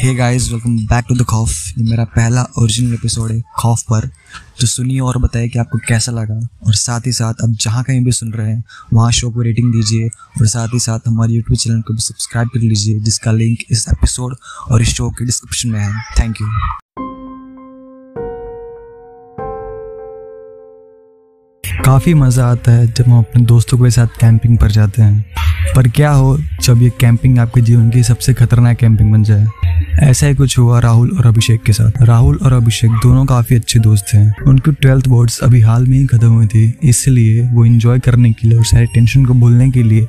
Hey guys welcome back to the खौफ ये मेरा पहला ओरिजिनल एपिसोड है खौफ पर। तो सुनिए और बताइए कि आपको कैसा लगा। और साथ ही साथ आप जहाँ कहीं भी सुन रहे हैं, वहाँ शो को रेटिंग दीजिए। और साथ ही साथ हमारे यूट्यूब चैनल को भी सब्सक्राइब कर लीजिए, जिसका लिंक इस एपिसोड और इस शो के डिस्क्रिप्शन में है। थैंक यू काफ़ी मज़ा आता है जब हम अपने दोस्तों के साथ कैंपिंग पर जाते हैं। पर क्या हो, जब ये कैंपिंग आपके जीवन की सबसे खतरनाक कैंपिंग बन जाए? ऐसा ही कुछ हुआ राहुल और अभिषेक के साथ। राहुल और अभिषेक दोनों काफ़ी अच्छे दोस्त थे। उनकी ट्वेल्थ बोर्ड्स अभी हाल में ही खत्म हुई थी। इसलिए वो एंजॉय करने के लिए और सारे टेंशन को भूलने के लिए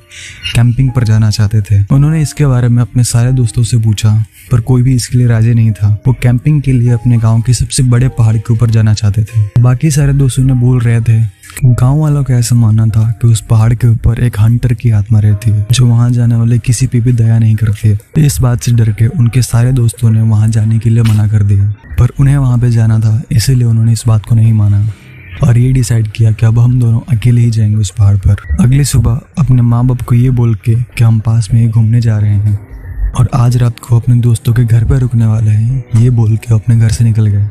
कैंपिंग पर जाना चाहते थे। उन्होंने इसके बारे में अपने सारे दोस्तों से पूछा, पर कोई भी इसके लिए राज़ी नहीं था। वो कैंपिंग के लिए अपने गाँव के सबसे बड़े पहाड़ के ऊपर जाना चाहते थे। बाकी सारे दोस्त उन्हें बोल रहे थे गाँव वालों का ऐसा मानना था कि उस पहाड़ के ऊपर एक हंटर की आत्मा रहती है, जो वहाँ जाने वाले किसी पे भी दया नहीं करती। है इस बात से डर के उनके सारे दोस्तों ने वहाँ जाने के लिए मना कर दिया। पर उन्हें वहाँ पे जाना था, इसीलिए उन्होंने इस बात को नहीं माना। और ये डिसाइड किया कि अब हम दोनों अकेले ही जाएँगे उस पहाड़ पर। अगली सुबह अपने माँ बाप को ये बोल के कि हम पास में ही घूमने जा रहे हैं। और आज रात को अपने दोस्तों के घर पर रुकने वाले हैं, ये बोल के अपने घर से निकल गए।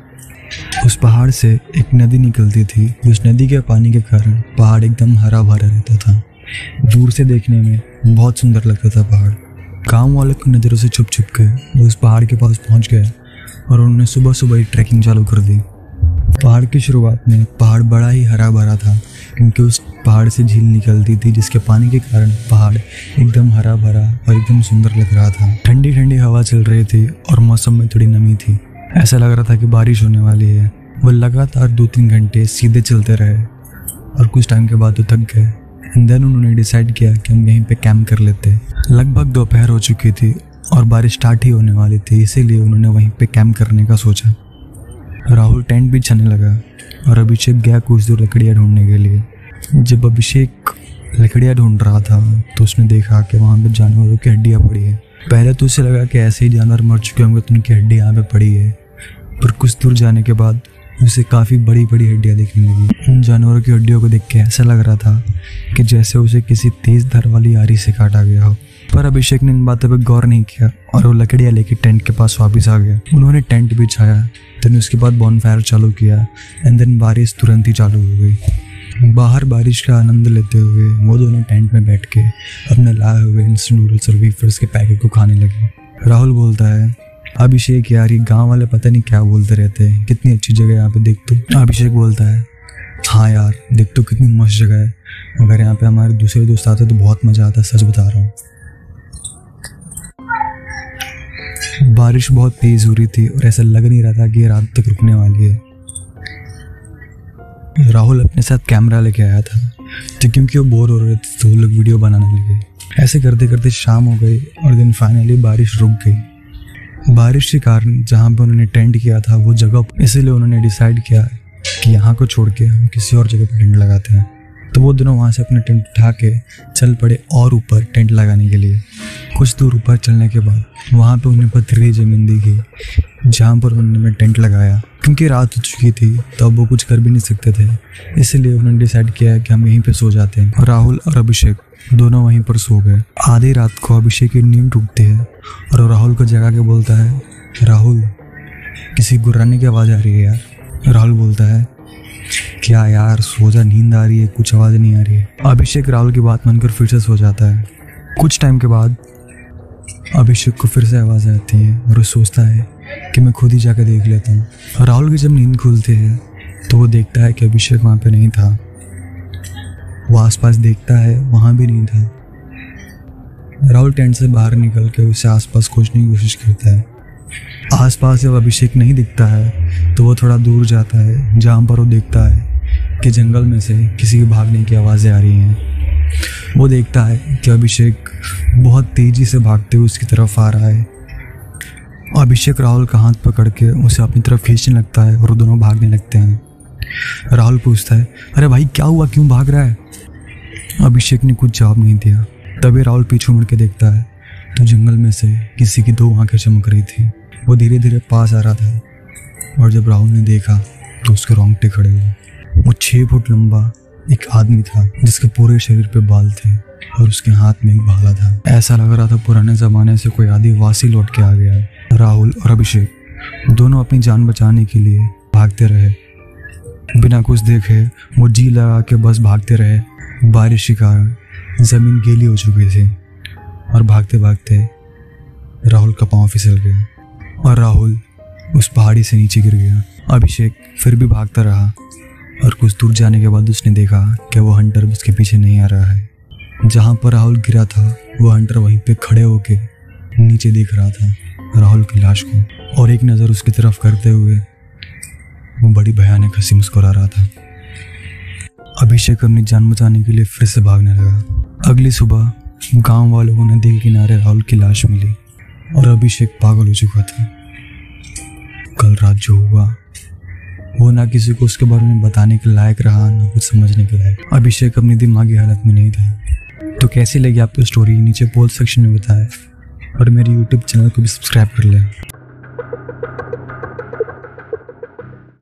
उस पहाड़ से एक नदी निकलती थी उस नदी के पानी के कारण पहाड़ एकदम हरा भरा रहता था। दूर से देखने में बहुत सुंदर लगता था पहाड़। गाँव वालों की नज़रों से छुप छुप के वो उस पहाड़ के पास पहुँच गए और उन्होंने सुबह सुबह ही ट्रैकिंग चालू कर दी। पहाड़ की शुरुआत में पहाड़ बड़ा ही हरा भरा था, क्योंकि उस पहाड़ से झील निकलती थी, जिसके पानी के कारण पहाड़ एकदम हरा भरा और एकदम सुंदर लग रहा था। ठंडी ठंडी हवा चल रही थी और मौसम में थोड़ी नमी थी। ऐसा लग रहा था कि बारिश होने वाली है। वो लगातार दो तीन घंटे सीधे चलते रहे और कुछ टाइम के बाद वो थक गए। एंड देन उन्होंने डिसाइड किया कि हम यहीं पे कैंप कर लेते। लगभग दोपहर हो चुकी थी और बारिश स्टार्ट ही होने वाली थी, इसीलिए उन्होंने वहीं पे कैंप करने का सोचा। राहुल टेंट भी छने लगा और अभिषेक गया कुछ दूर लकड़ियाँ ढूँढने के लिए। जब अभिषेक लकड़ियाँ ढूंढ रहा था तो उसने देखा कि वहाँ पर जानवरों की हड्डियाँ पड़ी है। पहले तो उसे लगा कि ऐसे ही जानवर मर चुके होंगे तो उनकी हड्डी यहाँ पे पड़ी है। पर कुछ दूर जाने के बाद उसे काफ़ी बड़ी बड़ी हड्डियाँ दिखने लगी। उन जानवरों की हड्डियों को देख के ऐसा लग रहा था कि जैसे उसे किसी तेज धार वाली आरी से काटा गया हो। पर अभिषेक ने इन बातों पर गौर नहीं किया और वो लकड़ियाँ लेके टेंट के पास वापस आ गया। उन्होंने टेंट भी छाया, देन उसके बाद बॉन चालू किया एंड देन बारिश तुरंत ही चालू हो गई। बाहर बारिश का आनंद लेते हुए वो दोनों टेंट में बैठ के अपने लाए हुए इंस्टेंट नूडल्स और वेफर्स के पैकेट को खाने लगे। राहुल बोलता है अभिषेक यार, ये गाँव वाले पता नहीं क्या बोलते रहते हैं। कितनी अच्छी जगह यहाँ पे, देख तो। अभिषेक बोलता है हाँ यार, देख तो कितनी मस्त जगह है। अगर यहाँ पे हमारे दूसरे दोस्त आते तो बहुत मज़ा आता, सच बता रहा हूँ। बारिश बहुत तेज हो रही थी और ऐसा लग नहीं रहा था कि रात तक रुकने वाली है। राहुल अपने साथ कैमरा लेके आया था तो क्योंकि वो बोर हो रहे थे तो लोग वीडियो बनाने लगे। ऐसे करते करते शाम हो गई और दिन फाइनली बारिश रुक गई। बारिश के कारण जहाँ पे उन्होंने टेंट किया था, वो जगह इसीलिए उन्होंने डिसाइड किया कि यहाँ को छोड़ के हम किसी और जगह पर टेंट लगाते हैं। तो वो दोनों वहाँ से अपना टेंट उठा के चल पड़े और ऊपर टेंट लगाने के लिए। कुछ दूर ऊपर चलने के बाद वहाँ पर उन्हें पथरीली ज़मीन दी गई जहाँ पर उन्होंने टेंट लगाया। क्योंकि रात हो चुकी थी तो अब वो कुछ कर भी नहीं सकते थे। इसलिए उन्होंने डिसाइड किया कि हम यहीं पे सो जाते हैं। राहुल और अभिषेक दोनों वहीं पर सो गए। आधी रात को अभिषेक की नींद टूटती है और राहुल को जगा के बोलता है, राहुल, किसी गुर्राने की आवाज़ आ रही है यार। राहुल बोलता है, क्या यार सो जा नींद आ रही है, कुछ आवाज़ नहीं आ रही है। अभिषेक राहुल की बात मानकर फिर से सो जाता है। कुछ टाइम के बाद अभिषेक को फिर से आवाज़ आती है और वो सोचता है कि मैं खुद ही जाकर देख लेता हूँ। राहुल की जब नींद खुलती है तो वो देखता है कि अभिषेक वहाँ पे नहीं था। वो आसपास देखता है, वहाँ भी नहीं था। राहुल टेंट से बाहर निकल के उसे आसपास खोजने की कोशिश करता है। आसपास जब अभिषेक नहीं दिखता है तो वो थोड़ा दूर जाता है, जहाँ पर वो देखता है कि जंगल में से किसी के भागने की आवाज़ें आ रही हैं। वो देखता है कि अभिषेक बहुत तेज़ी से भागते हुए उसकी तरफ़ आ रहा है। अभिषेक राहुल का हाथ पकड़ के उसे अपनी तरफ़ खींचने लगता है और दोनों भागने लगते हैं। राहुल पूछता है, अरे भाई, क्या हुआ? क्यों भाग रहा है? अभिषेक ने कुछ जवाब नहीं दिया। तभी राहुल पीछे मुड़ के देखता है तो जंगल में से किसी की दो आँखें चमक रही थी। वो धीरे धीरे पास आ रहा था और जब राहुल ने देखा तो उसके रोंगटे खड़े हुए। वो छः फुट लंबा एक आदमी था, जिसके पूरे शरीर पे बाल थे और उसके हाथ में एक भाला था। ऐसा लग रहा था पुराने जमाने से कोई आदिवासी लौट के आ गया है। राहुल और अभिषेक दोनों अपनी जान बचाने के लिए भागते रहे। बिना कुछ देखे वो जी लगा के बस भागते रहे। बारिश के कारण ज़मीन गीली हो चुकी थी और भागते भागते राहुल का पाँव फिसल गया और राहुल उस पहाड़ी से नीचे गिर गया। अभिषेक फिर भी भागता रहा और कुछ दूर जाने के बाद उसने देखा कि वो हंटर उसके पीछे नहीं आ रहा है। जहाँ पर राहुल गिरा था, वो हंटर वहीं पे खड़े होके नीचे देख रहा था। राहुल की लाश को और एक नज़र उसकी तरफ़ करते हुए वो बड़ी भयानक हँसी मुस्कुरा रहा था। अभिषेक अपनी जान बचाने के लिए फिर से भागने लगा। अगली सुबह गाँव वालों को नदी के किनारे राहुल की लाश मिली और अभिषेक पागल हो चुका था। कल रात जो हुआ, वो ना किसी को उसके बारे में बताने के लायक रहा, ना कुछ समझने के लायक। अभिषेक अपनी दिमागी हालत में नहीं था। तो कैसी लगी आपकी स्टोरी नीचे पोल सेक्शन में बताएँ। और मेरे यूट्यूब चैनल को भी सब्सक्राइब कर लें।